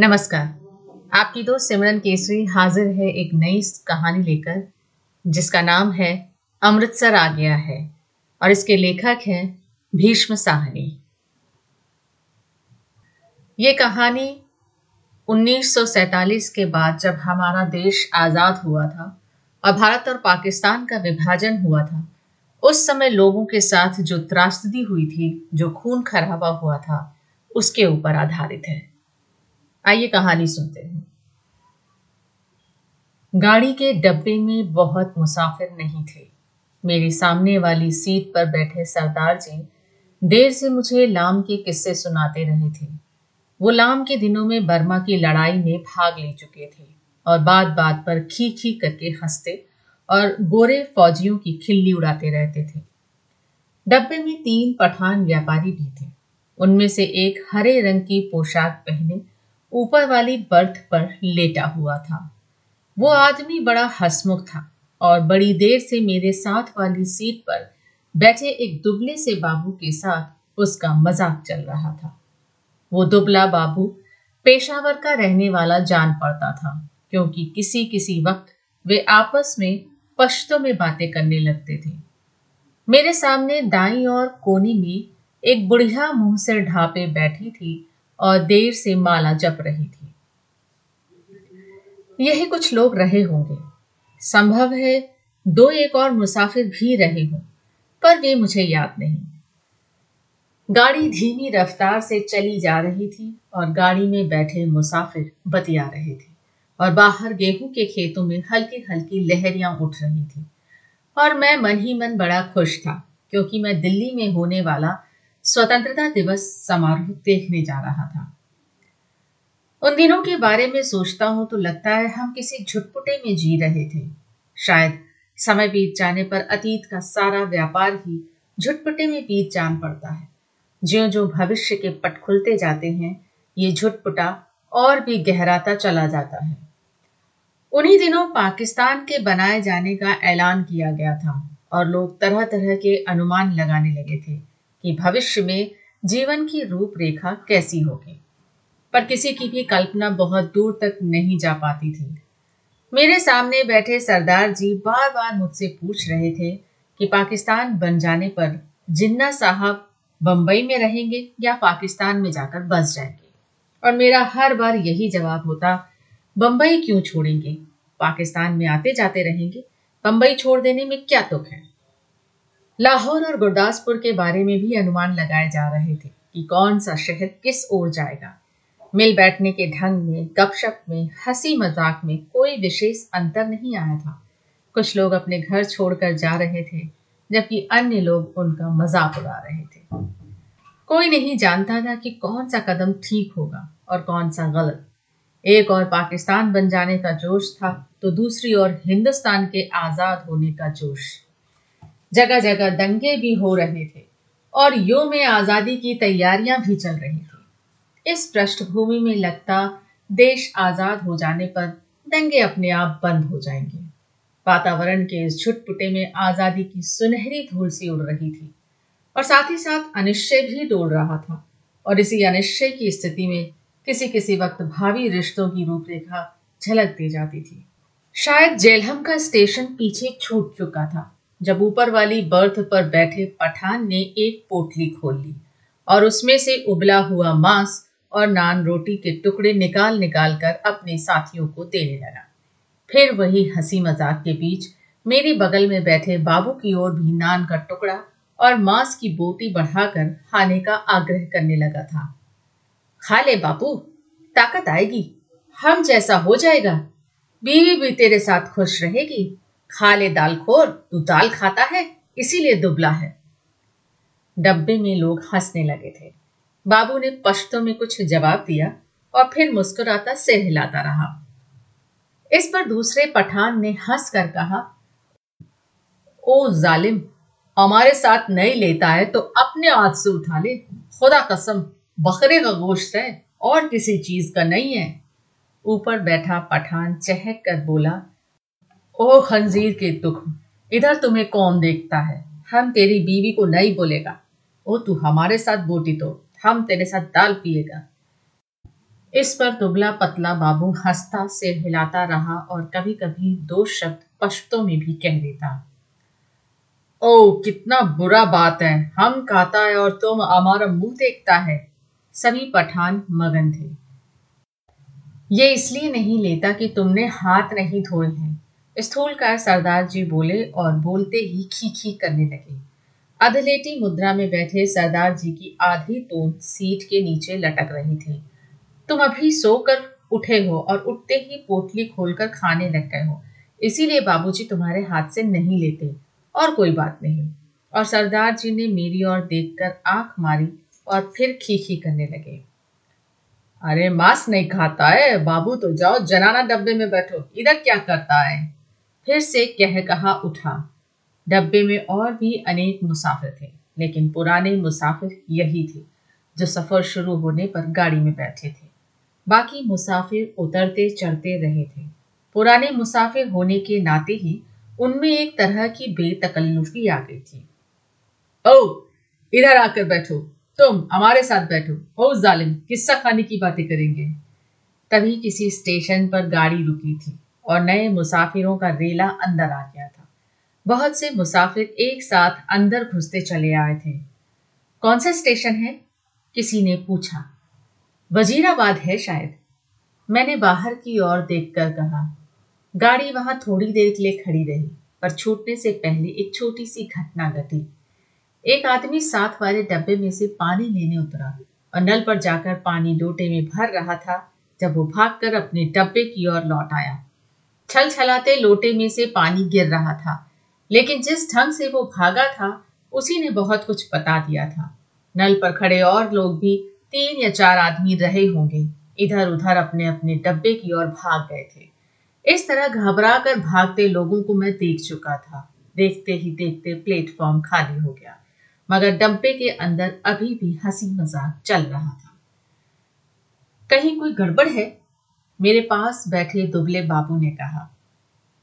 नमस्कार। आपकी दोस्त सिमरन केसरी हाजिर है एक नई कहानी लेकर, जिसका नाम है अमृतसर आ गया है, और इसके लेखक हैं भीष्म साहनी। ये कहानी 1947 के बाद जब हमारा देश आज़ाद हुआ था और भारत और पाकिस्तान का विभाजन हुआ था, उस समय लोगों के साथ जो त्रासदी हुई थी, जो खून खराबा हुआ था, उसके ऊपर आधारित है। आइए कहानी सुनते हैं। गाड़ी के डब्बे में बहुत मुसाफिर नहीं थे। मेरी सामने वाली सीट पर बैठे सरदार जी देर से मुझे लाम के किस्से सुनाते रहे थे। वो लाम के दिनों में बर्मा की लड़ाई में भाग ले चुके थे और बात बात पर खी खी करके हँसते और गोरे फौजियों की खिल्ली उड़ाते रहते थे। डब्बे में तीन पठान व्यापारी भी थे। उनमें से एक हरे रंग की पोशाक पहने ऊपर वाली बर्थ पर लेटा हुआ था। वो आदमी बड़ा हसमुख था और बड़ी देर से मेरे साथ वाली सीट पर बैठे एक दुबले से बाबू के साथ उसका मज़ाक चल रहा था। वो दुबला बाबू पेशावर का रहने वाला जान पड़ता था, क्योंकि किसी किसी वक्त वे आपस में पश्तों में बातें करने लगते थे। मेरे सामने दाई और कोनी में एक बुढ़िया मुँह से ढापे बैठी थी और देर से माला जप रही थी। यही कुछ लोग रहे होंगे। संभव है दो एक और मुसाफिर भी रहे हों, पर वे मुझे याद नहीं। गाड़ी धीमी रफ्तार से चली जा रही थी और गाड़ी में बैठे मुसाफिर बतिया रहे थे और बाहर गेहूँ के खेतों में हल्की हल्की लहरियाँ उठ रही थी। और मैं मन ही मन बड़ा खुश था, क्योंकि मैं दिल्ली में होने वाला स्वतंत्रता दिवस समारोह देखने जा रहा था। उन दिनों के बारे में सोचता हूँ तो लगता है हम किसी झुटपुटे में जी रहे थे। शायद समय बीत जाने पर अतीत का सारा व्यापार ही झुटपुटे में बीत जान पड़ता है। ज्यो जो भविष्य के पट खुलते जाते हैं, ये झुटपुटा और भी गहराता चला जाता है। उन्हीं दिनों पाकिस्तान के बनाए जाने का ऐलान किया गया था और लोग तरह तरह के अनुमान लगाने लगे थे। कि भविष्य में जीवन की रूपरेखा कैसी होगी। पर किसी की भी कल्पना बहुत दूर तक नहीं जा पाती थी। मेरे सामने बैठे सरदार जी बार बार मुझसे पूछ रहे थे कि पाकिस्तान बन जाने पर जिन्ना साहब बंबई में रहेंगे या पाकिस्तान में जाकर बस जाएँगे। और मेरा हर बार यही जवाब होता, बंबई क्यों छोड़ेंगे? पाकिस्तान में आते जाते रहेंगे? बंबई छोड़ देने में क्या तुक है? लाहौर और गुरदासपुर के बारे में भी अनुमान लगाए जा रहे थे कि कौन सा शहर किस ओर जाएगा। मिल बैठने के ढंग में, गपशप में, हँसी मज़ाक में कोई विशेष अंतर नहीं आया था। कुछ लोग अपने घर छोड़कर जा रहे थे, जबकि अन्य लोग उनका मज़ाक उड़ा रहे थे। कोई नहीं जानता था कि कौन सा कदम ठीक होगा और कौन सा गलत। एक और पाकिस्तान बन जाने का जोश था तो दूसरी ओर हिंदुस्तान के आज़ाद होने का जोश। जगह जगह दंगे भी हो रहे थे और यो में आज़ादी की तैयारियाँ भी चल रही थी। इस पृष्ठभूमि में लगता देश आज़ाद हो जाने पर दंगे अपने आप बंद हो जाएँगे। वातावरण के इस छुटपुटे में आज़ादी की सुनहरी धूल सी उड़ रही थी और साथ ही साथ अनिश्चय भी डोल रहा था और इसी अनिश्चय की स्थिति में किसी किसी वक्त भावी रिश्तों की रूपरेखा झलक दी जाती थी। शायद जेलहम का स्टेशन पीछे छूट चुका था। जब ऊपर वाली बर्थ पर बैठे पठान ने एक पोटली खोल ली और उसमें से उबला हुआ मांस और नान रोटी के टुकड़े निकाल निकाल कर अपने साथियों को देने लगा। फिर वही हँसी मज़ाक के बीच मेरे बगल में बैठे बाबू की ओर भी नान का टुकड़ा और मांस की बोटी बढ़ाकर खाने का आग्रह करने लगा था। खा ले बापू, ताकत आएगी, हम जैसा हो जाएगा, बीवी भी तेरे साथ खुश रहेगी। खा ले दाल खोर, तू दाल खाता है, इसीलिए दुबला है। डब्बे में लोग हंसने लगे थे। बाबू ने पश्तों में कुछ जवाब दिया और फिर मुस्कुराता सिर हिलाता रहा। इस पर दूसरे पठान ने हंस कर कहा, ओ जालिम, हमारे साथ नहीं लेता है तो अपने हाथ से उठा ले। खुदा कसम, बकरे का गोश्त है और किसी चीज़ का नहीं है। ऊपर बैठा पठान चहक कर बोला ओ खंजीर के दुख। इधर तुम्हें कौन देखता है? हम तेरी बीवी को नहीं बोलेगा। ओ तू हमारे साथ बोटी तो। हम तेरे साथ दाल पिएगा। इस पर दुबला पतला बाबू हंसता, सिर हिलाता रहा और कभी कभी दो शब्द पश्तों में भी कह देता। ओ कितना बुरा बात है। हम खाता है और तुम हमारा मुँह देखता है। सभी पठान मगन थे। ये इसलिए नहीं लेता कि तुमने हाथ नहीं धोए हैं। स्थूल का सरदार जी बोले और बोलते ही खी खी करने लगे। अधलेटी मुद्रा में बैठे सरदार जी की आधी तोन सीट के नीचे लटक रही थी। तुम अभी सोकर उठे हो और उठते ही पोटली खोलकर खाने लग गए हो। इसीलिए बाबूजी तुम्हारे हाथ से नहीं लेते और कोई बात नहीं। और सरदार जी ने मेरी ओर देखकर आँख मारी और फिर खीखी करने लगे। अरे मांस नहीं खाता है, बाबू तो जाओ, जनाना डब्बे में बैठो, इधर क्या करता है? फिर से कह कहा उठा। डब्बे में और भी अनेक मुसाफिर थे, लेकिन पुराने मुसाफिर यही थे, जो सफ़र शुरू होने पर गाड़ी में बैठे थे। बाकी मुसाफिर उतरते चढ़ते रहे थे। पुराने मुसाफिर होने के नाते ही उनमें एक तरह की बेतकल्लुफी आ गई थी। ओ इधर आकर बैठो। तुम हमारे साथ बैठो। ओ जालिम, किस्सा खाने की बातें करेंगे। तभी किसी स्टेशन पर गाड़ी रुकी थी। और नए मुसाफिरों का रेला अंदर आ गया था। बहुत से मुसाफिर एक साथ अंदर घुसते चले आए थे। कौन सा स्टेशन है? किसी ने पूछा। वजीराबाद है शायद। मैंने बाहर की ओर देखकर कहा। गाड़ी वहाँ थोड़ी देर के लिए खड़ी रही, पर छूटने से पहले एक छोटी सी घटना घटी। एक आदमी साथ वाले डब्बे में से पानी लेने उतरा और नल पर जाकर पानी लोटे में भर रहा था, जब वो भागकर अपने डब्बे की ओर लौट आया। छल छलाते लोटे में से पानी गिर रहा था। लेकिन जिस ढंग से वो भागा था, उसी ने बहुत कुछ बता दिया था। नल पर खड़े और लोग भी तीन या चार आदमी रहे होंगे। इधर उधर अपने अपने डब्बे की ओर भाग गए थे। इस तरह घबरा कर भागते लोगों को मैं देख चुका था। देखते ही देखते प्लेटफॉर्म खाली हो गया। मगर डब्बे के अंदर अभी भी हँसी मज़ाक चल रहा था। कहीं कोई गड़बड़ है? मेरे पास बैठे दुबले बाबू ने कहा,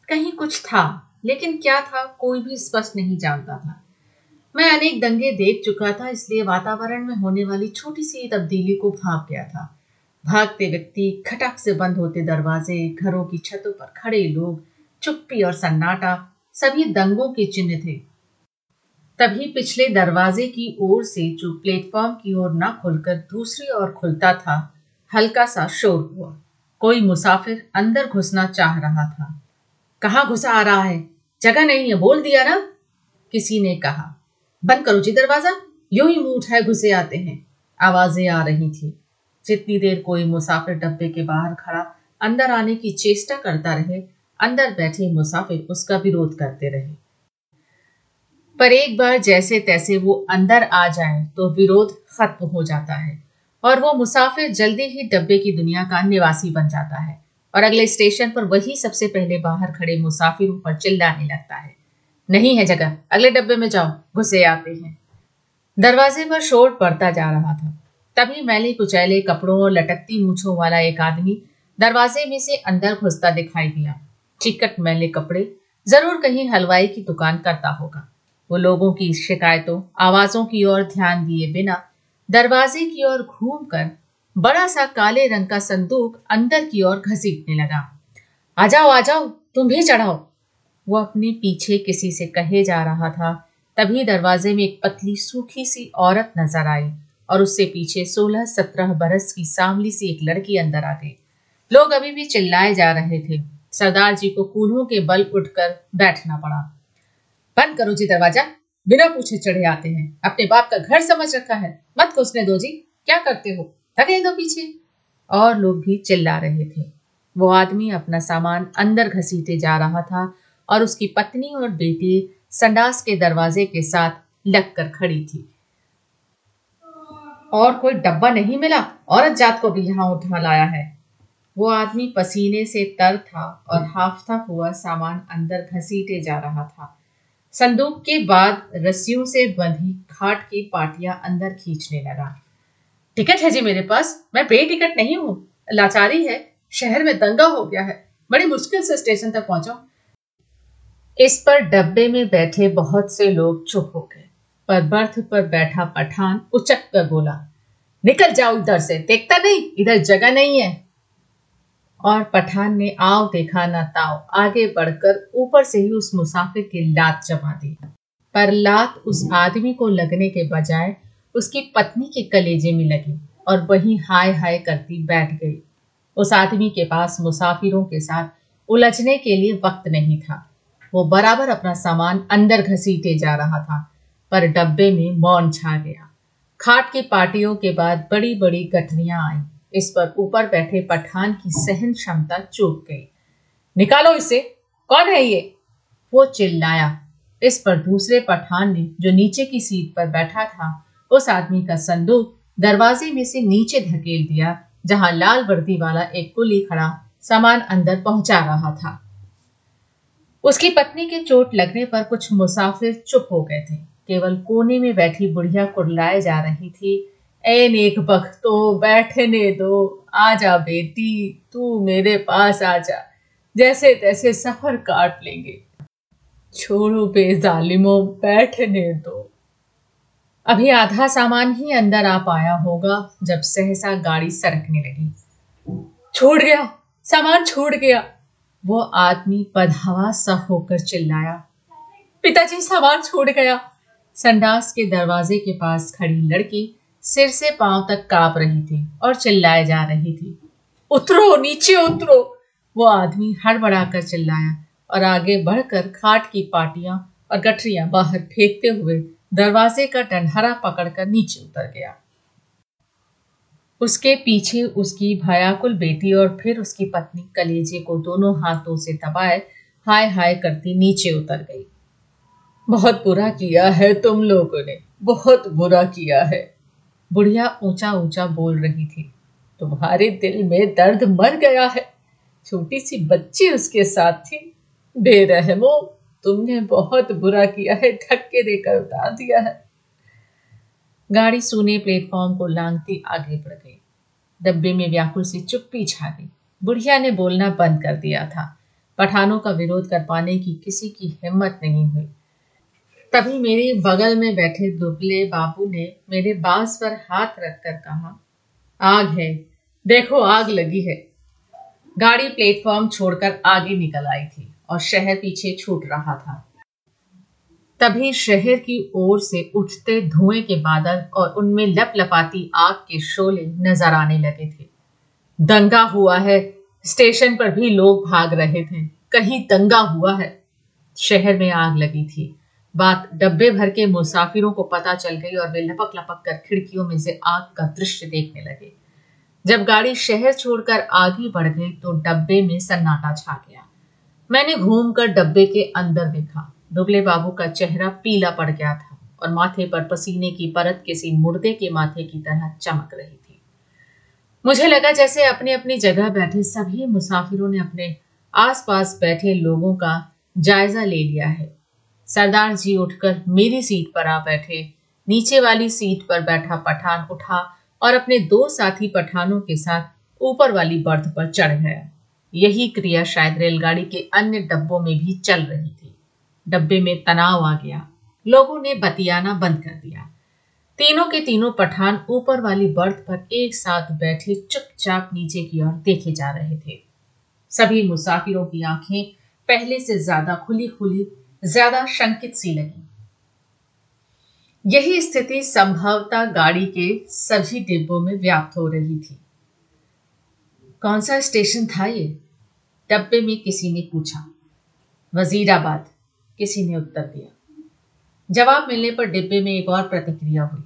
कहीं कुछ था, लेकिन क्या था कोई भी स्पष्ट नहीं जानता था। मैं अनेक दंगे देख चुका था, इसलिए वातावरण में होने वाली छोटी सी तब्दीली को भाग गया था। भागते व्यक्ति खटक से बंद होते दरवाजे, घरों की छतों पर खड़े लोग, चुप्पी और सन्नाटा, सभी दंगों के चिन्ह थे। तभी पिछले दरवाजे की ओर से जो प्लेटफॉर्म की ओर न खुलकर दूसरी ओर खुलता था, हल्का सा शोर हुआ। कोई मुसाफिर अंदर घुसना चाह रहा था। कहा घुसा आ रहा है? जगह नहीं है, बोल दिया ना? किसी ने कहा। बंद करो जी दरवाज़ा, यूँ ही मुँह उठाए घुसे आते हैं। आवाज़ें आ रही थी। जितनी देर कोई मुसाफिर डब्बे के बाहर खड़ा, अंदर आने की चेष्टा करता रहे, अंदर बैठे मुसाफिर उसका विरोध करते रहे। पर एक बार जैसे तैसे वो अंदर आ जाए तो विरोध खत्म हो जाता है। और वो मुसाफिर जल्दी ही डब्बे की दुनिया का निवासी बन जाता है। और अगले स्टेशन पर वही सबसे पहले बाहर खड़े मुसाफिरों पर चिल्लाने लगता है। नहीं है जगह, अगले डब्बे में जाओ, घुसे आते हैं। दरवाजे पर शोर पड़ता जा रहा था। तभी मैले कुचैले कपड़ों और लटकती मूछों वाला एक आदमी दरवाजे में से अंदर घुसता दिखाई दिया। चिकट मैले कपड़े, ज़रूर कहीं हलवाई की दुकान करता होगा। वो लोगों की शिकायतों, आवाजों की ओर ध्यान दिए बिना दरवाजे की ओर घूमकर बड़ा सा काले रंग का संदूक अंदर की ओर घसीटने लगा। आ जाओ आ जाओ, तुम भी चढ़ाओ। वो अपने पीछे किसी से कहे जा रहा था। तभी दरवाजे में एक पतली सूखी सी औरत नज़र आई और उससे पीछे सोलह सत्रह बरस की सांवली सी एक लड़की अंदर आ गई। लोग अभी भी चिल्लाए जा रहे थे। सरदार जी को कूल्हों के बल उठकर बैठना पड़ा। बंद करो जी दरवाज़ा। बिना पूछे चढ़े आते हैं। अपने बाप का घर समझ रखा है। मत घुसने दो जी क्या करते हो? धकेल दो पीछे। और लोग भी चिल्ला रहे थे। वो आदमी अपना सामान अंदर घसीटे जा रहा था और उसकी पत्नी और बेटी संडास के दरवाजे के साथ लगकर खड़ी थी। और कोई डब्बा नहीं मिला? औरत जात को भी यहाँ उठा लाया है। वो आदमी पसीने से तर था और हाफता हुआ सामान अंदर घसीटे जा रहा था। संदूक के बाद रस्सियों से बंधी खाट की पाटियाँ अंदर खींचने लगा। टिकट है जी मेरे पास, मैं बेटिकट नहीं हूँ। लाचारी है, शहर में दंगा हो गया है। बड़ी मुश्किल से स्टेशन तक पहुँचा। इस पर डब्बे में बैठे बहुत से लोग चुप हो गए। पर बर्थ पर बैठा पठान उचक कर बोला, निकल जाओ इधर से, देखता नहीं, इधर जगह नहीं है। और पठान ने आओ देखा ना ताओ। आगे बढ़कर ऊपर से ही उस मुसाफिर की लात जमा दी। पर लात उस आदमी को लगने के बजाय उसकी पत्नी के कलेजे में लगी और वही हाय हाय करती बैठ गई। उस आदमी के पास मुसाफिरों के साथ उलझने के लिए वक्त नहीं था। वो बराबर अपना सामान अंदर घसीटे जा रहा था, पर डब्बे में मौन छा गया। खाट की पार्टियों के बाद बड़ी बड़ी गठरियाँ आई। इस पर ऊपर बैठे पठान की सहन क्षमता चूक गई। निकालो इसे। कौन है ये? वो चिल्लाया। इस पर दूसरे पठान ने जो नीचे की सीट पर बैठा था, उस आदमी का संदूक दरवाजे में से नीचे धकेल दिया, जहाँ लाल वर्दी वाला एक कुली खड़ा सामान अंदर पहुँचा रहा था। उसकी पत्नी के चोट लगने पर कुछ मुसाफिर चुप हो गए थे। केवल कोने में बैठी बुढ़िया कुरलाए जा रही थी ए नेक तो बैठने दो। आजा बेटी, तू मेरे पास आजा। जैसे तैसे सफ़र काट लेंगे। छोड़ो बेजालिमो बैठने दो। अभी आधा सामान ही अंदर आ पाया होगा, जब सहसा गाड़ी सरकने लगी। छोड़ गया, सामान छोड़ गया। वो आदमी पधावा सा होकर चिल्लाया, पिताजी, सामान छोड़ गया। संडास के दरवाजे के पास खड़ी लड़की सिर से पाँव तक काँप रही थी और चिल्लाए जा रही थी। उतरो, नीचे उतरो! वो आदमी हड़बड़ाकर चिल्लाया और आगे बढ़कर खाट की पाटियाँ और गठरियाँ बाहर फेंकते हुए दरवाजे का डंडहरा पकड़कर नीचे उतर गया। उसके पीछे उसकी भयाकुल बेटी और फिर उसकी पत्नी कलेजे को दोनों हाथों से दबाए हाय हाय करती नीचे उतर गई। बहुत बुरा किया है तुम लोगों ने, बहुत बुरा किया है। बुढ़िया ऊँचा ऊँचा बोल रही थी, तुम्हारे दिल में दर्द मर गया है। छोटी सी बच्ची उसके साथ थी। बेरहमो, तुमने बहुत बुरा किया है, धक्के देकर उतार दिया है। गाड़ी सूने प्लेटफॉर्म को लांगती आगे बढ़ गई। डब्बे में व्याकुल से चुप्पी छा गई। बुढ़िया ने बोलना बंद कर दिया था। पठानों का विरोध कर पाने की किसी की हिम्मत नहीं हुई। तभी मेरे बगल में बैठे दुबले बाबू ने मेरे बाँस पर हाथ रखकर कहा, आग है, देखो आग लगी है। गाड़ी प्लेटफॉर्म छोड़कर आगे निकल आई थी और शहर पीछे छूट रहा था। तभी शहर की ओर से उठते धुएँ के बादल और उनमें लपलपाती आग के शोले नज़र आने लगे थे। दंगा हुआ है, स्टेशन पर भी लोग भाग रहे थे, कहीं दंगा हुआ है। शहर में आग लगी थी। बात डब्बे भर के मुसाफिरों को पता चल गई और वे लपक लपक कर खिड़कियों में से आग का दृश्य देखने लगे। जब गाड़ी शहर छोड़कर आगे बढ़ गई तो डब्बे में सन्नाटा छा गया। मैंने घूमकर डब्बे के अंदर देखा। दुबले बाबू का चेहरा पीला पड़ गया था और माथे पर पसीने की परत किसी मुर्दे के माथे की तरह चमक रही थी। मुझे लगा जैसे अपने अपनी जगह बैठे सभी मुसाफिरों ने अपने आसपास बैठे लोगों का जायजा ले लिया है। सरदार जी उठकर मेरी सीट पर आ बैठे। नीचे वाली सीट पर बैठा पठान उठा और अपने दो साथी पठानों के साथ ऊपर वाली बर्थ पर चढ़ गया। यही क्रिया शायद रेलगाड़ी के अन्य डब्बों में भी चल रही थी। डब्बे में तनाव आ गया। लोगों ने बतियाना बंद कर दिया। तीनों के तीनों पठान ऊपर वाली बर्थ पर एक साथ बैठे चुपचाप नीचे की ओर देखे जा रहे थे। सभी मुसाफिरों की आँखें पहले से ज़्यादा खुली खुली ज़्यादा शंकित सी लगी। यही स्थिति संभवतः गाड़ी के सभी डिब्बों में व्याप्त हो रही थी। कौन सा स्टेशन था ये? डब्बे में किसी ने पूछा। वजीराबाद, किसी ने उत्तर दिया। जवाब मिलने पर डिब्बे में एक और प्रतिक्रिया हुई।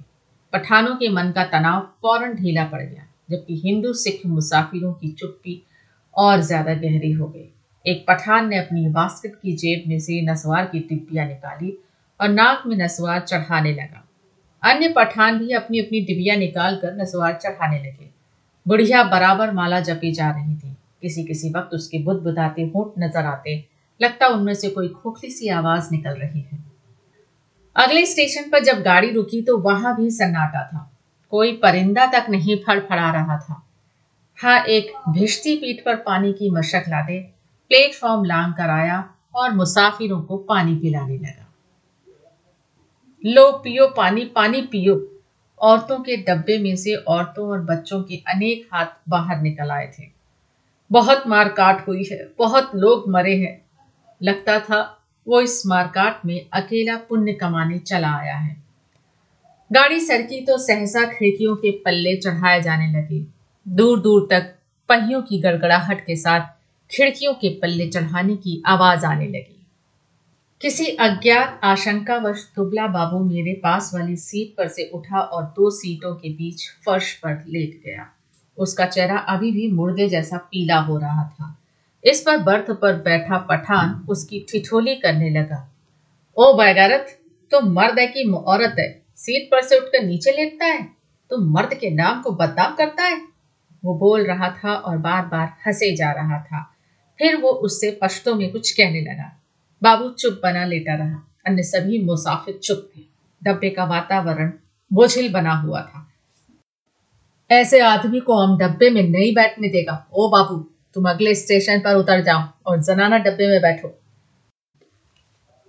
पठानों के मन का तनाव फ़ौरन ढीला पड़ गया, जबकि हिंदू, सिख, मुसाफिरों की चुप्पी और ज़्यादा गहरी हो गई। एक पठान ने अपनी बास्केट की जेब में से नसवार की डिब्बियाँ निकाली और नाक में नसवार चढ़ाने लगा। अन्य पठान भी अपनी अपनी डिबिया निकाल कर नसवार चढ़ाने लगे। बुढ़िया बराबर माला जपी जा रही थी। किसी किसी वक्त उसके बुद्ध बुदाते होठ नज़र आते। लगता उनमें से कोई खोखली सी आवाज़ निकल रही है। अगले स्टेशन पर जब गाड़ी रुकी तो वहाँ भी सन्नाटा था। कोई परिंदा तक नहीं फड़फड़ा रहा था। हाँ एक भिश्ती पीठ पर पानी की मशक लादे प्लेटफॉर्म लांग कर आया और मुसाफिरों को पानी पिलाने लगा। लो पियो, पानी पानी पियो। औरतों के डब्बे में से औरतों और बच्चों के अनेक हाथ बाहर निकल आए थे। बहुत मारकाट हुई है, बहुत लोग मरे हैं। लगता था वो इस मारकाट में अकेला पुण्य कमाने चला आया है। गाड़ी सरकी तो सहसा खिड़कियों के पल्ले चढ़ाए जाने लगे। दूर दूर तक पहियों की गड़गड़ाहट के साथ खिड़कियों के पल्ले चढ़ाने की आवाज़ आने लगी। किसी अज्ञात, आशंकावश दुबला बाबू मेरे पास वाली सीट पर से उठा और दो सीटों के बीच फर्श पर लेट गया। उसका चेहरा अभी भी मुर्दे जैसा पीला हो रहा था। इस पर बर्थ पर बैठा पठान उसकी ठिठोली करने लगा। ओ बैगारत तो मर्द है कि औरत है? सीट पर से उठकर नीचे लेटता है? तो मर्द के नाम को बदनाम करता है? वो बोल रहा था और बार बार हंसे जा रहा था। फिर वो उससे पश्तों में कुछ कहने लगा। बाबू चुप बना लेटा रहा। अन्य सभी मुसाफिर चुप थे। डब्बे का वातावरण बोझिल बना हुआ था। ऐसे आदमी को हम डब्बे में नहीं बैठने देगा। ओ बाबू, तुम अगले स्टेशन पर उतर जाओ और जनाना डब्बे में बैठो।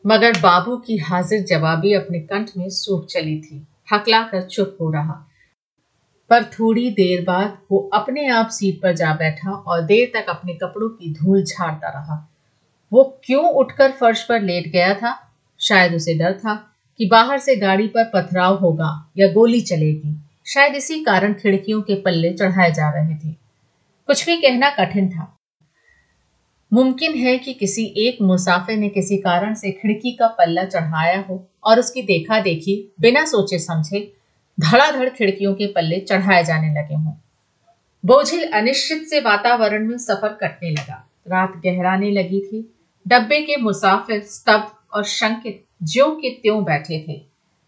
मगर बाबू की हाजिर जवाबी अपने कंठ में सूख चली थी। हकला कर चुप हो रहा। पर थोड़ी देर बाद वो अपने आप सीट पर जा बैठा और देर तक अपने कपड़ों की धूल झाड़ता रहा। वो क्यों उठकर फर्श पर लेट गया था? शायद उसे डर था कि बाहर से गाड़ी पर पथराव होगा या गोली चलेगी। शायद इसी कारण खिड़कियों के पल्ले चढ़ाए जा रहे थे। कुछ भी कहना कठिन था। मुमकिन है कि किसी एक मुसाफिर ने किसी कारण से खिड़की का पल्ला चढ़ाया हो और उसकी देखा देखी बिना सोचे समझे धड़ाधड़ खिड़कियों के पल्ले चढ़ाए जाने लगे हों। बोझिल अनिश्चित से वातावरण में सफ़र कटने लगा। रात गहराने लगी थी। डब्बे के मुसाफिर स्तब्ध और शंकित ज्यो के त्यों बैठे थे।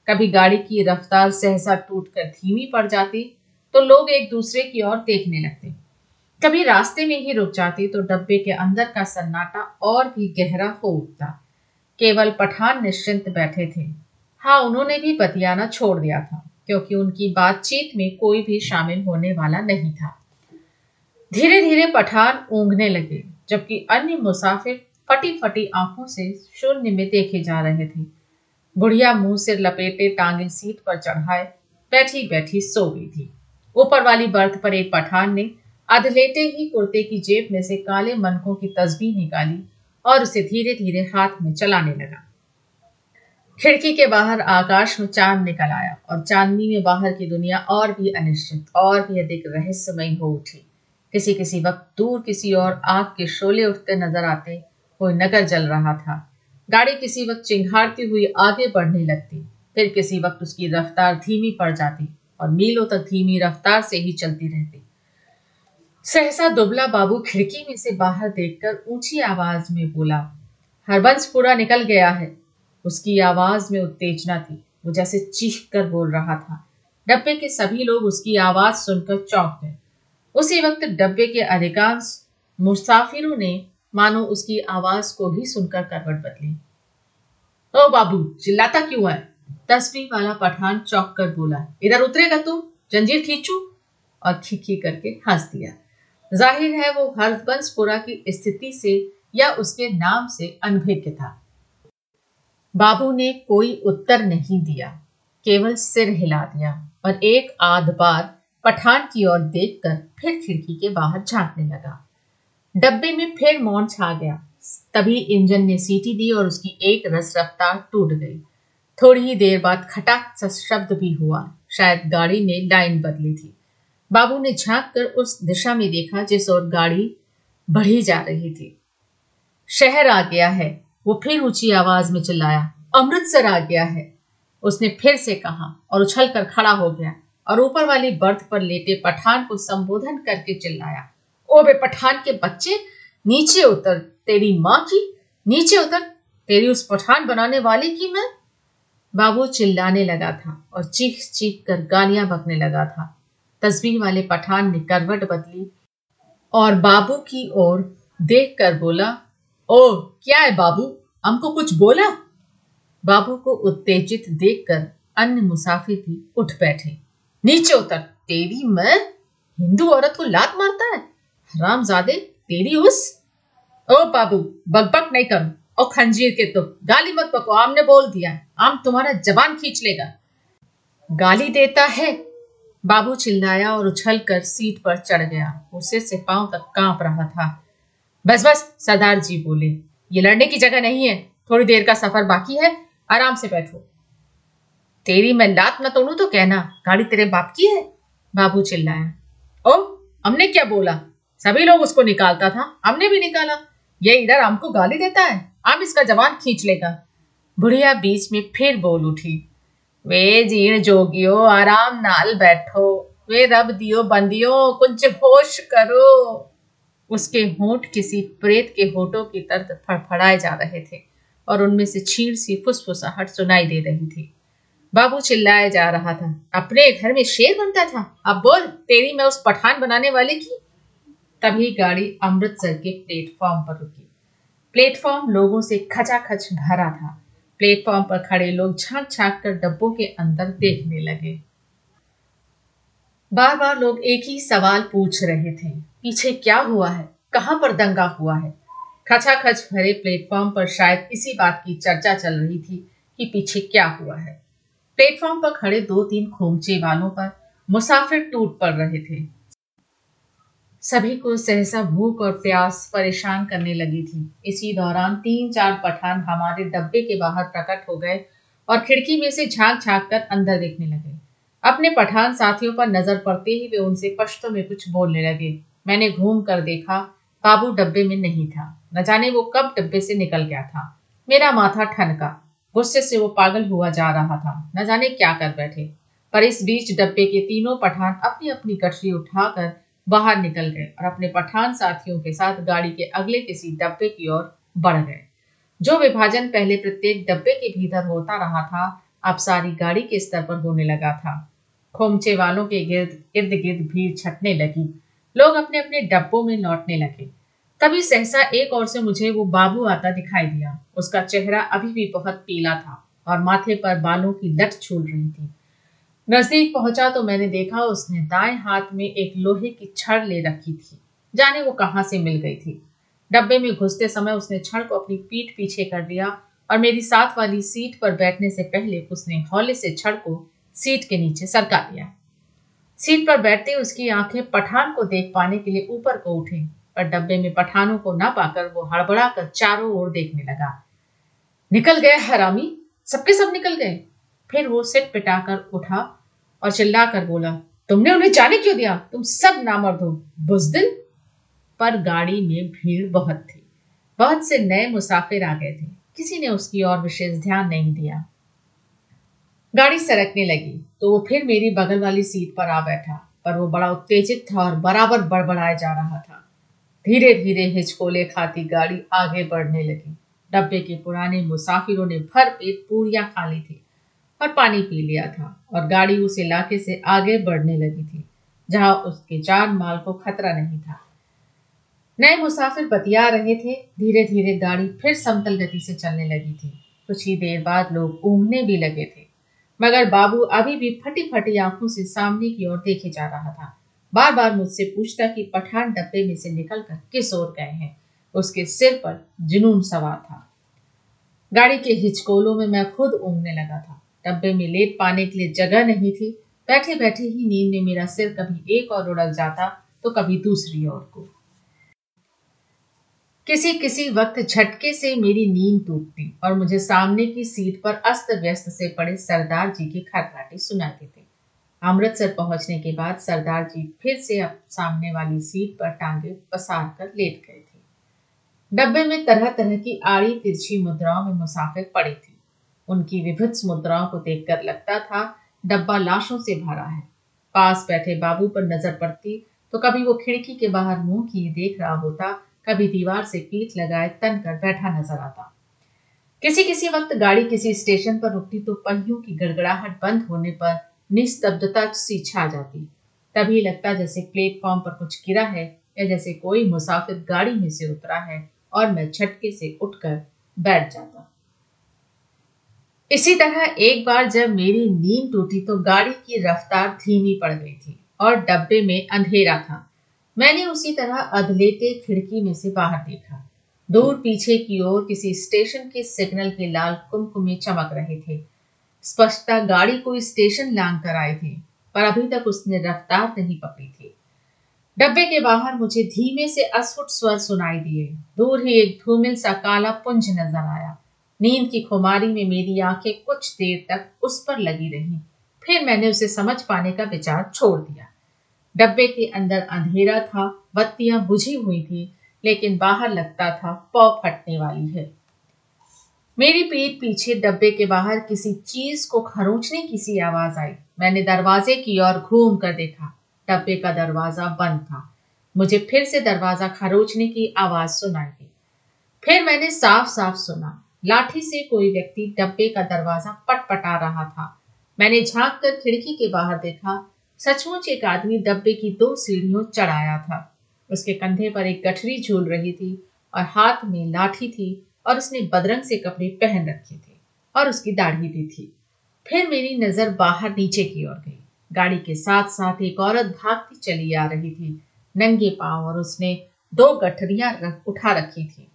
कभी गाड़ी की रफ्तार सहसा टूटकर धीमी पड़ जाती तो लोग एक दूसरे की ओर देखने लगते। कभी रास्ते में ही रुक जाती तो डब्बे के अंदर का सन्नाटा और भी गहरा हो उठता। केवल पठान निश्चिंत बैठे थे। हाँ उन्होंने भी बतियाना छोड़ दिया था। क्योंकि उनकी बातचीत में कोई भी शामिल होने वाला नहीं था। धीरे धीरे पठान ऊँगने लगे, जबकि अन्य मुसाफिर फटी फटी आँखों से शून्य में देखे जा रहे थे। बुढ़िया मुँह से लपेटे टांगे सीट पर चढ़ाए बैठी बैठी सो गई थी। ऊपर वाली बर्थ पर एक पठान ने अधलेटे ही कुर्ते की जेब में से काले मनकों की तस्वीर निकाली और उसे धीरे धीरे हाथ में चलाने लगा। खिड़की के बाहर आकाश में चाँद निकल आया और चांदनी में बाहर की दुनिया और भी अनिश्चित और भी अधिक रहस्यमय हो उठी। किसी किसी वक्त दूर किसी और आग के शोले उठते नज़र आते, कोई नगर जल रहा था। गाड़ी किसी वक्त चिंघाड़ती हुई आगे बढ़ने लगती, फिर किसी वक्त उसकी रफ्तार धीमी पड़ जाती और मीलों तक धीमी रफ्तार से ही चलती रहती। सहसा दुबला बाबू खिड़की में से बाहर देखकर ऊँची आवाज़ में बोला हरबंस पूरा निकल गया है। उसकी आवाज़ में उत्तेजना थी। वो जैसे चीख कर बोल रहा था। डब्बे के सभी लोग उसकी आवाज़ सुनकर चौंक गए। उसी वक्त डब्बे के अधिकांश मुसाफिरों ने, मानो उसकी आवाज़ को ही सुनकर करवट बदली। ओ बाबू, चिल्लाता क्यों है? तस्वीर वाला पठान चौक कर बोला, इधर उतरेगा तू? जंजीर खींचू? और खिखी करके हंस दिया। ज़ाहिर है वो हरबंसपुरा की स्थिति से या उसके नाम से अनभिज्ञ था। बाबू ने कोई उत्तर नहीं दिया। केवल सिर हिला दिया और एक आध बार पठान की ओर देखकर फिर खिड़की के बाहर झांकने लगा। डब्बे में फिर मौन छा गया। तभी इंजन ने सीटी दी और उसकी एक रस रफ्तार टूट गई। थोड़ी ही देर बाद खटाक सा शब्द भी हुआ। शायद गाड़ी ने लाइन बदली थी। बाबू ने झाँक कर उस दिशा में देखा जिस ओर गाड़ी बढ़ी जा रही थी। शहर आ गया है। वो फिर ऊँची आवाज़ में चिल्लाया, अमृतसर आ गया है। उसने फिर से कहा और उछल कर खड़ा हो गया और ऊपर वाली बर्थ पर लेटे पठान को संबोधन करके चिल्लाया, ओ बे पठान के बच्चे, नीचे उतर तेरी माँ की, नीचे उतर, तेरी उस पठान बनाने वाले की मैं? बाबू चिल्लाने लगा था और चीख चीख कर गालियाँ बकने लगा था। तस्वीर वाले पठान ने करवट बदली और बाबू की ओर देख कर बोला ओ क्या है बाबू? हमको कुछ बोला? बाबू को उत्तेजित देखकर अन्य मुसाफिर भी उठ बैठे। नीचे उतर, तेरी मैं? हिंदू औरत को लात मारता है? हरामजादे, तेरी उस? ओ बाबू, बकबक नहीं करो। और खंजीर के तुम, गाली मत पको आम ने बोल दिया। आम तुम्हारा जबान खींच लेगा। गाली देता है? बाबू चिल्लाया और उछल कर सीट पर चढ़ गया। उसे से पाँव तक काँप रहा था। बस बस, सरदार जी बोले, ये लड़ने की जगह नहीं है, थोड़ी देर का सफ़र बाकी है, आराम से बैठो। तेरी मैं लात न तोड़ू तो कहना, गाड़ी तेरे बाप की है? बाबू चिल्लाया। ओ हमने क्या बोला? सभी लोग उसको निकालता था, हमने भी निकाला। ये इधर हमको गाली देता है, हम इसका जवान खींच लेगा। बुढ़िया बीच में फिर बोल उठी। वे जीण जोगियो, आराम नाल बैठो। वे रब दियो, बंदियो कुछ होश करो। उसके होंठ किसी प्रेत के होठों की तरह फड़फड़ाए जा रहे थे और उनमें से छीड़ सी फुसफुसाहट सुनाई दे रही थी। बाबू चिल्लाया जा रहा था, अपने घर में शेर बनता था? अब बोल, तेरी मैं उस पठान बनाने वाले की? तभी गाड़ी अमृतसर के प्लेटफॉर्म पर रुकी। प्लेटफॉर्म लोगों से खचाखच भरा था। प्लेटफॉर्म पर खड़े लोग झाँक झाँक कर डब्बों के अंदर देखने लगे। बार बार लोग एक ही सवाल पूछ रहे थे। पीछे क्या हुआ है? कहाँ पर दंगा हुआ है? खचाखच भरे प्लेटफॉर्म पर शायद इसी बात की चर्चा चल रही थी कि पीछे क्या हुआ है। प्लेटफॉर्म पर खड़े दो तीन खोमचे वालों पर मुसाफिर टूट पड़ रहे थे। सभी को सहसा भूख और प्यास परेशान करने लगी थी। इसी दौरान तीन चार पठान हमारे डब्बे के बाहर प्रकट हो गए और खिड़की में से झाँक झाँक कर अंदर देखने लगे। अपने पठान साथियों पर नज़र पड़ते ही वे उनसे पश्तो में कुछ बोलने लगे। मैंने घूम कर देखा, काबू डब्बे में नहीं था। न जाने वो कब डब्बे से निकल गया था। मेरा माथा ठनका, गुस्से से वो पागल हुआ जा रहा था। न जाने क्या कर बैठे। पर इस बीच डब्बे के तीनों पठान अपनी अपनी कटरी उठाकर बाहर निकल गए और अपने पठान साथियों के साथ गाड़ी के अगले किसी डब्बे की ओर बढ़ गए। जो विभाजन पहले प्रत्येक डब्बे के भीतर होता रहा था, अब सारी गाड़ी के स्तर पर होने लगा था। खोमचे वालों के गिर्द इर्द गिर्द भीड़ छटने लगी। लोग अपने अपने डब्बों में लौटने लगे। तभी सहसा एक ओर से मुझे वो बाबू आता दिखाई दिया। उसका चेहरा अभी भी बहुत पीला था और माथे पर बालों की लट छूल रही थी। नज़दीक पहुँचा तो मैंने देखा उसने दाएँ हाथ में एक लोहे की छड़ ले रखी थी। जाने वो कहाँ से मिल गई थी। डब्बे में घुसते समय उसने छड़ को अपनी पीठ पीछे कर दिया और मेरी साथ वाली सीट पर बैठने से पहले उसने हौले से छड़ को सीट के नीचे सरका दिया। सीट पर बैठते उसकी आँखें पठान को देख पाने के लिए ऊपर को उठी, पर डब्बे में पठानों को ना पाकर वो हड़बड़ा कर चारों ओर देखने लगा। निकल गए हरामी? सबके सब निकल गए। फिर वो सिट पिटाकर उठा और चिल्लाकर बोला, तुमने उन्हें जाने क्यों दिया? तुम सब नामर्द हो। बुजदिल? पर गाड़ी में भीड़ बहुत थी। बहुत से नए मुसाफिर आ गए थे। किसी ने उसकी ओर विशेष ध्यान नहीं दिया। गाड़ी सरकने लगी तो वो फिर मेरी बगल वाली सीट पर आ बैठा, पर वो बड़ा उत्तेजित था और बराबर बड़बड़ाया जा रहा था। धीरे धीरे हिचकोले खाती गाड़ी आगे बढ़ने लगी। डब्बे के पुराने मुसाफिरों ने भर पेट पूरियाँ खा ली थी और पानी पी लिया था और गाड़ी उस इलाके से आगे बढ़ने लगी थी, जहाँ उसके जान माल को खतरा नहीं था। नए मुसाफिर बतिया रहे थे धीरे धीरे गाड़ी फिर समतल गति से चलने लगी थी। कुछ ही देर बाद लोग ऊँघने भी लगे थे। मगर बाबू अभी भी फटी फटी आँखों से सामने की ओर देखे जा रहा था। बार बार मुझसे पूछता कि पठान डब्बे में से निकलकर किस ओर गए हैं? उसके सिर पर जुनून सवार था। गाड़ी के हिचकोलों में मैं खुद ऊँगने लगा था। डब्बे में लेट पाने के लिए जगह नहीं थी। बैठे बैठे ही नींद में मेरा सिर कभी एक और उड़ल जाता तो कभी दूसरी ओर को। किसी किसी वक्त झटके से मेरी नींद टूटती और मुझे सामने की सीट पर अस्त व्यस्त से पड़े सरदार जी की खरखराटे सुनाते थे। अमृतसर पहुँचने के बाद सरदार जी फिर से सामने वाली सीट पर टांगे पसार कर लेट गए थे। डब्बे में तरह तरह की आड़ी तिरछी मुद्राओं में मुसाफिर पड़ी थी। उनकी विभिन्न मुद्राओं को देखकर लगता था, डब्बा लाशों से भरा है। पास बैठे बाबू पर नज़र पड़ती तो कभी वो खिड़की के बाहर मुँह किए देख रहा होता कभी दीवार से पीठ लगाए तन कर बैठा नज़र आता। किसी किसी वक्त गाड़ी किसी स्टेशन पर रुकती तो पहियों की गड़गड़ाहट बंद होने पर निस्तब्धता सी छा जाती। तभी लगता जैसे प्लेटफॉर्म पर कुछ गिरा है या जैसे कोई मुसाफिर गाड़ी में से उतरा है और मैं झटके से उठकर बैठ जाता। इसी तरह एक बार जब मेरी नींद टूटी तो गाड़ी की रफ्तार धीमी पड़ गई थी और डब्बे में अंधेरा था। मैंने उसी तरह अधलेटे खिड़की में से बाहर देखा। दूर पीछे की ओर किसी स्टेशन के सिग्नल के लाल कुमकुमे चमक रहे थे। स्पष्टता गाड़ी कोई स्टेशन लांग कर आए थे, पर अभी तक उसने रफ्तार नहीं पकड़ी थी। डब्बे के बाहर मुझे धीमे से अस्फुट स्वर सुनाई दिए। दूर ही एक धूमिल सा काला पुंज नज़र आया। नींद की खुमारी में मेरी आँखें कुछ देर तक उस पर लगी रही। फिर मैंने उसे समझ पाने का विचार छोड़ दिया। डब्बे के अंदर अंधेरा था, बत्तियाँ बुझी हुई थी, लेकिन बाहर लगता था, पौ फटने वाली है। मेरी पीठ पीछे डब्बे के बाहर किसी चीज़ को खरोचने की सी आवाज़ आई। मैंने दरवाजे की ओर घूम कर देखा। डब्बे का दरवाज़ा बंद था। मुझे फिर से दरवाज़ा खरोचने की आवाज़ सुनाई दी। फिर मैंने साफ़ साफ़ सुना। लाठी से कोई व्यक्ति डब्बे का दरवाज़ा पटपटा रहा था। मैंने झाँक कर खिड़की के बाहर देखा। सचमुच एक आदमी डब्बे की दो सीढ़ियों चढ़ाया था। उसके कंधे पर एक गठरी झूल रही थी और हाथ में लाठी थी और उसने बदरंग से कपड़े पहन रखे थे और उसकी दाढ़ी भी थी। फिर मेरी नज़र बाहर नीचे की ओर गई। गाड़ी के साथ साथ एक औरत भागती चली आ रही थी। नंगे पाँव और उसने दो गठरियाँ रख, उठा रखी थी।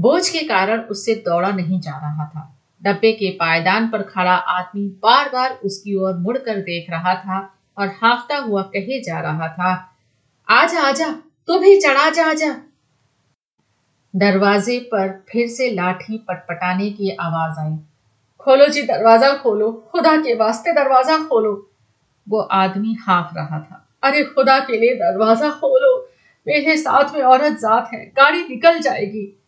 बोझ के कारण उससे दौड़ा नहीं जा रहा था। डब्बे के पायदान पर खड़ा आदमी बार बार उसकी ओर मुड़कर देख रहा था और हाफता हुआ कहे जा रहा था, आजा आजा तू भी चढ़ा जा आजा। दरवाजे पर फिर से लाठी पटपटाने की आवाज़ आई। खोलो जी, दरवाज़ा खोलो, खुदा के वास्ते दरवाज़ा खोलो। वो आदमी हाफ़ रहा था। अरे, खुदा के लिए दरवाज़ा खोलो, मेरे साथ में औरत जात है, गाड़ी निकल जाएगी।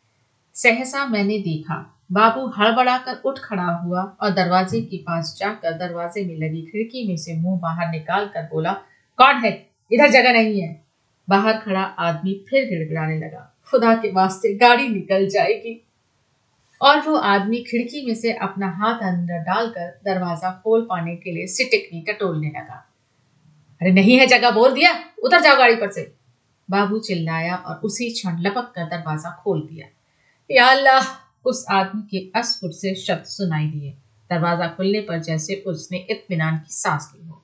सहसा मैंने देखा बाबू हड़बड़ाकर उठ खड़ा हुआ और दरवाजे के पास जाकर दरवाजे में लगी खिड़की में से मुँह बाहर निकाल कर बोला, कौन है? इधर जगह नहीं है. बाहर खड़ा आदमी फिर गिड़गिड़ाने लगा, खुदा के वास्ते गाड़ी निकल जाएगी. और वो आदमी खिड़की में से अपना हाथ अंदर डालकर दरवाज़ा खोल पाने के लिए सिटिकनी टटोलने लगा। अरे नहीं है जगह, बोल दिया उतर जाओ गाड़ी पर से. बाबू चिल्लाया और उसी क्षण लपक कर दरवाज़ा खोल दिया। या अल्लाह उस आदमी के अस्फुट से शब्द सुनाई दिए। दरवाज़ा खुलने पर जैसे उसने इत्मीनान की सांस ली हो।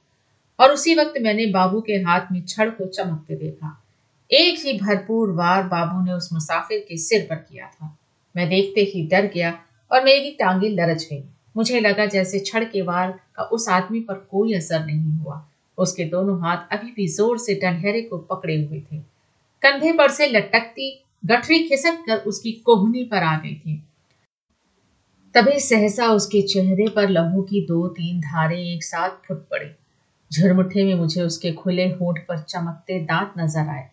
और उसी वक्त मैंने बाबू के हाथ में छड़ को चमकते देखा। एक ही भरपूर वार बाबू ने उस मुसाफिर के सिर पर किया था। मैं देखते ही डर गया और मेरी टांगे लरच गई। मुझे लगा जैसे छड़ के वार का उस आदमी पर कोई असर नहीं हुआ। उसके दोनों हाथ अभी भी ज़ोर से डंडहरे को पकड़े हुए थे। कंधे पर से लटकती गठरी खिसक कर उसकी कोहनी पर आ गई थी। तभी सहसा उसके चेहरे पर लहू की दो तीन धारे एक साथ फुट पड़ी। झुरमुठे में मुझे उसके खुले होठ पर चमकते दांत नज़र आए।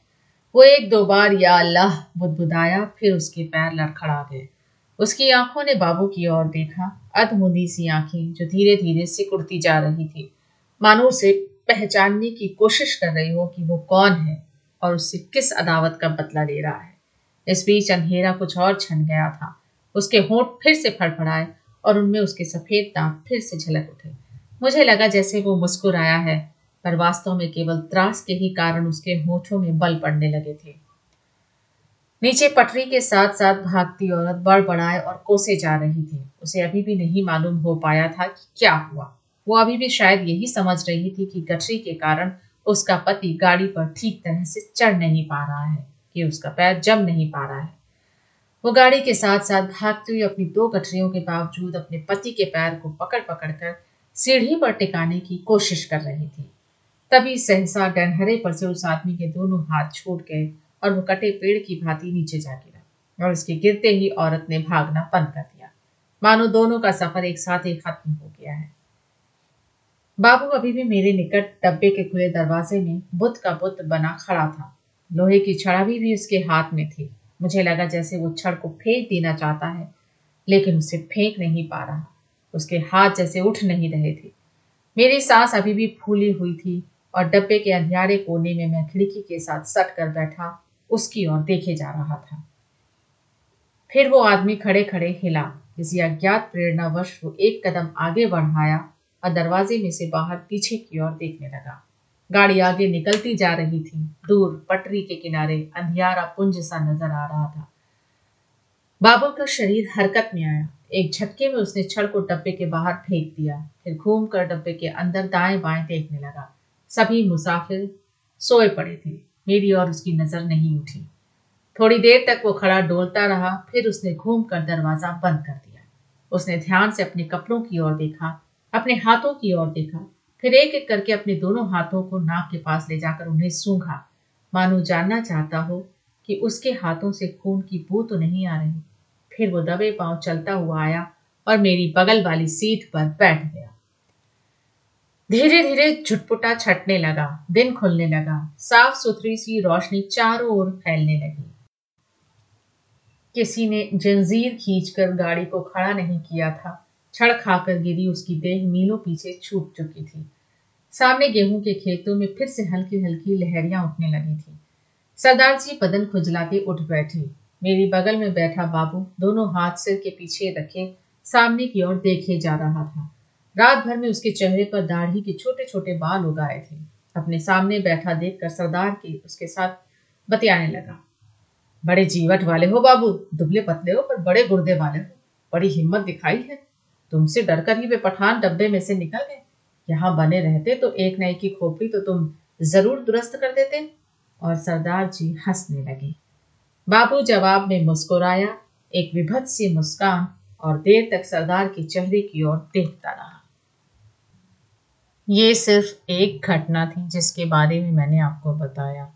वो एक दो बार या अल्लाह बुदबुदाया, फिर उसके पैर लड़खड़ा गए। उसकी आँखों ने बाबू की ओर देखा। अधमुंदी सी आँखें जो धीरे धीरे सिकुड़ती जा रही थी। मानो उसे पहचानने की कोशिश कर रही हो कि वो कौन है और उससे किस अदावत का बदला ले रहा है। इस बीच अंधेरा कुछ और छन गया था। उसके होंठ फिर से फड़फड़ाए और उनमें उसके सफ़ेद दांत फिर से झलक उठे। मुझे लगा जैसे वो मुस्कुराया है, पर वास्तव में केवल त्रास के ही कारण उसके होठों में बल पड़ने लगे थे। नीचे पटरी के साथ साथ भागती औरत बड़बड़ाए और कोसे जा रही थी। उसे अभी भी नहीं मालूम हो पाया था कि क्या हुआ। वो अभी भी शायद यही समझ रही थी कि गठरी के कारण उसका पति गाड़ी पर ठीक तरह से चढ़ नहीं पा रहा है। कि उसका पैर जम नहीं पा रहा है। वो गाड़ी के साथ साथ भागती हुई अपनी दो गठरियों के बावजूद अपने पति के पैर को पकड़ पकड़ कर सीढ़ी पर टिकाने की कोशिश कर रही थी। तभी सहसा डनहरे पर से उस आदमी के दोनों हाथ छूट गए और वो कटे पेड़ की भांति नीचे जा गिरा और उसके गिरते ही औरत ने भागना बंद कर दिया। मानो दोनों का सफ़र एक साथ ही खत्म हो गया है। बाबू अभी भी मेरे निकट डब्बे के खुले दरवाजे में बुद्ध का बुद्ध बना खड़ा था। लोहे की छड़ा भी उसके हाथ में थी। मुझे लगा जैसे वो छड़ को फेंक देना चाहता है, लेकिन उसे फेंक नहीं पा रहा। उसके हाथ जैसे उठ नहीं रहे थे। मेरी सांस अभी भी फूली हुई थी और डब्बे के अंधियारे कोने में मैं खिड़की के साथ सट कर बैठा, उसकी ओर देखे जा रहा था। फिर वो आदमी खड़े खड़े हिला। किसी अज्ञात प्रेरणावश वो एक कदम आगे बढ़ाया और दरवाजे में से बाहर पीछे की ओर देखने लगा। गाड़ी आगे निकलती जा रही थी। दूर पटरी के किनारे अंधियारा पुंज सा नज़र आ रहा था। बाबू का शरीर हरकत में आया। एक झटके में उसने छड़ को डब्बे के बाहर फेंक दिया। फिर घूम कर डब्बे के अंदर दाएँ बाएँ देखने लगा। सभी मुसाफिर सोए पड़े थे। मेरी और उसकी नज़र नहीं उठी। थोड़ी देर तक वो खड़ा डोलता रहा। फिर उसने घूम कर दरवाज़ा बंद कर दिया। उसने ध्यान से अपने कपड़ों की ओर देखा, अपने हाथों की ओर देखा। फिर एक एक करके अपने दोनों हाथों को नाक के पास ले जाकर उन्हें सूंघा। मानो जानना चाहता हो कि उसके हाथों से खून की बू तो नहीं आ रही। फिर वो दबे पाँव चलता हुआ आया और मेरी बगल वाली सीट पर बैठ गया। धीरे धीरे झुटपुटा छटने लगा, दिन खुलने लगा साफ़ सुथरी सी रोशनी चारों ओर फैलने लगी। किसी ने जंजीर खींचकर गाड़ी को खड़ा नहीं किया था। छड़ खाकर गिरी उसकी देह मीलों पीछे छूट चुकी थी। सामने गेहूँ के खेतों में फिर से हल्की हल्की लहरियाँ उठने लगी थी। सरदार जी बदन खुजलाते उठ बैठे। मेरी बगल में बैठा बाबू दोनों हाथ सिर के पीछे रखे सामने की ओर देखे जा रहा था। रात भर में उसके चेहरे पर दाढ़ी के छोटे छोटे बाल उगाए थे। अपने सामने बैठा देखकर सरदार के उसके साथ बतियाने लगा। बड़े जीवट वाले हो बाबू, दुबले पतले हो पर बड़े गुर्दे वाले हो। बड़ी हिम्मत दिखाई है। तुमसे डरकर ही वे पठान डब्बे में से निकल गए। यहाँ बने रहते तो एक नई की खोपड़ी तो तुम ज़रूर दुरुस्त कर देते और सरदार जी हंसने लगे। बाबू जवाब में मुस्कुराया, एक विभत सी मुस्कान और देर तक सरदार के चेहरे की ओर देखता रहा। ये सिर्फ़ एक घटना थी जिसके बारे में मैंने आपको बताया।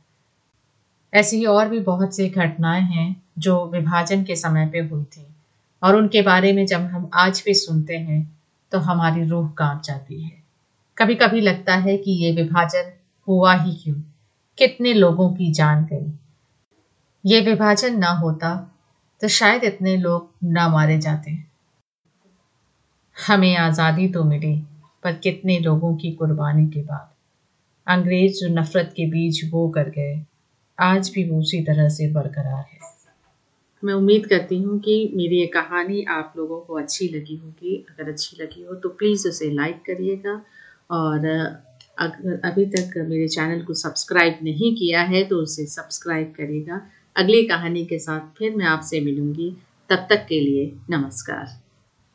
ऐसी और भी बहुत सी घटनाएँ हैं जो विभाजन के समय पे हुई थी। और उनके बारे में जब हम आज भी सुनते हैं तो हमारी रूह काँप जाती है। कभी कभी लगता है कि ये विभाजन हुआ ही क्यों? कितने लोगों की जान गई? ये विभाजन ना होता तो शायद इतने लोग ना मारे जाते। हमें आज़ादी तो मिली, पर कितने लोगों की कुर्बानी के बाद। अंग्रेज़ जो नफरत के बीज बो कर गए, आज भी वो उसी तरह से बरकरार है। मैं उम्मीद करती हूँ कि मेरी ये कहानी आप लोगों को अच्छी लगी होगी। अगर अच्छी लगी हो तो प्लीज़ उसे लाइक करिएगा और अगर अभी तक मेरे चैनल को सब्सक्राइब नहीं किया है तो उसे सब्सक्राइब करिएगा। अगली कहानी के साथ फिर मैं आपसे मिलूँगी। तब तक के लिए नमस्कार।